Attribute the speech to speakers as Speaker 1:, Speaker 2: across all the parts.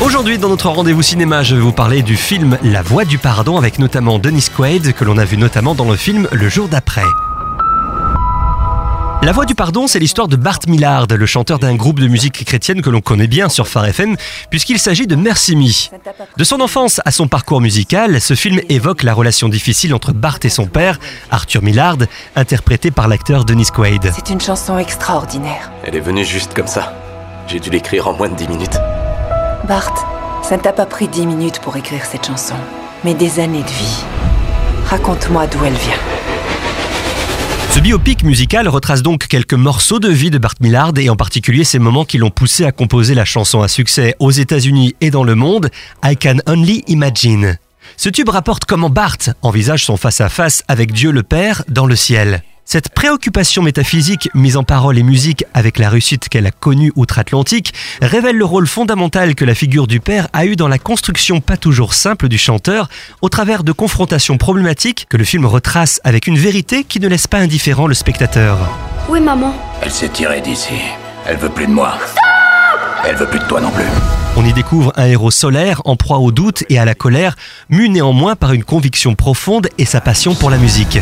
Speaker 1: Aujourd'hui, dans notre rendez-vous cinéma, je vais vous parler du film La Voix du Pardon avec notamment Dennis Quaid, que l'on a vu notamment dans le film Le jour d'après. La Voix du Pardon, c'est l'histoire de Bart Millard, le chanteur d'un groupe de musique chrétienne que l'on connaît bien sur Phare FM, puisqu'il s'agit de Merci Me. De son enfance à son parcours musical, ce film évoque la relation difficile entre Bart et son père, Arthur Millard, interprété par l'acteur Dennis Quaid.
Speaker 2: C'est une chanson extraordinaire.
Speaker 3: Elle est venue juste comme ça. J'ai dû l'écrire en moins de 10 minutes.
Speaker 2: Bart, ça ne t'a pas pris 10 minutes pour écrire cette chanson, mais des années de vie. Raconte-moi d'où elle vient.
Speaker 1: Ce biopic musical retrace donc quelques morceaux de vie de Bart Millard et en particulier ces moments qui l'ont poussé à composer la chanson à succès aux États-Unis et dans le monde, I Can Only Imagine. Ce tube rapporte comment Bart envisage son face-à-face avec Dieu le Père dans le ciel. Cette préoccupation métaphysique mise en parole et musique avec la réussite qu'elle a connue outre-Atlantique révèle le rôle fondamental que la figure du père a eu dans la construction pas toujours simple du chanteur au travers de confrontations problématiques que le film retrace avec une vérité qui ne laisse pas indifférent le spectateur.
Speaker 4: Oui maman?
Speaker 5: Elle s'est tirée d'ici. Elle veut plus de moi. Elle veut plus de toi non plus.
Speaker 1: On y découvre un héros solaire en proie au doute et à la colère, mu néanmoins par une conviction profonde et sa passion pour la musique.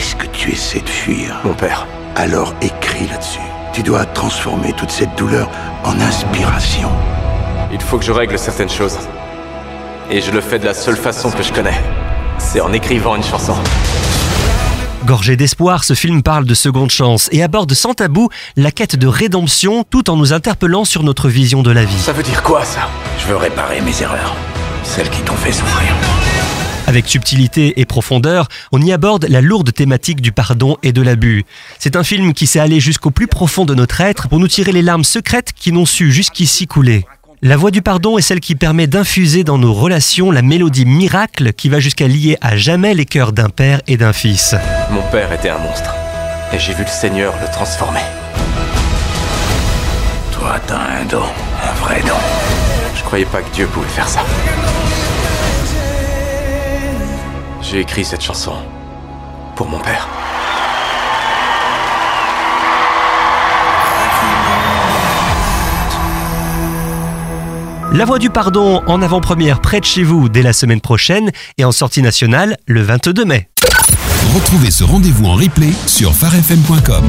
Speaker 5: Qu'est-ce que tu essaies de fuir
Speaker 3: Mon père.
Speaker 5: Alors écris là-dessus. Tu dois transformer toute cette douleur en inspiration.
Speaker 3: Il faut que je règle certaines choses. Et je le fais de la seule façon que je connais. C'est en écrivant une chanson.
Speaker 1: Gorgé d'espoir, ce film parle de seconde chance et aborde sans tabou la quête de rédemption tout en nous interpellant sur notre vision de la vie.
Speaker 3: Ça veut dire quoi ça?
Speaker 5: Je veux réparer mes erreurs. Celles qui t'ont fait souffrir.
Speaker 1: Avec subtilité et profondeur, on y aborde la lourde thématique du pardon et de l'abus. C'est un film qui s'est allé jusqu'au plus profond de notre être pour nous tirer les larmes secrètes qui n'ont su jusqu'ici couler. La voix du pardon est celle qui permet d'infuser dans nos relations la mélodie miracle qui va jusqu'à lier à jamais les cœurs d'un père et d'un fils.
Speaker 3: Mon père était un monstre. Et j'ai vu le Seigneur le transformer.
Speaker 5: Toi, t'as un don. Un vrai don.
Speaker 3: Je croyais pas que Dieu pouvait faire ça. J'ai écrit cette chanson pour mon père.
Speaker 1: La voix du pardon en avant-première près de chez vous dès la semaine prochaine et en sortie nationale le 22 mai. Retrouvez ce rendez-vous en replay sur farfm.com.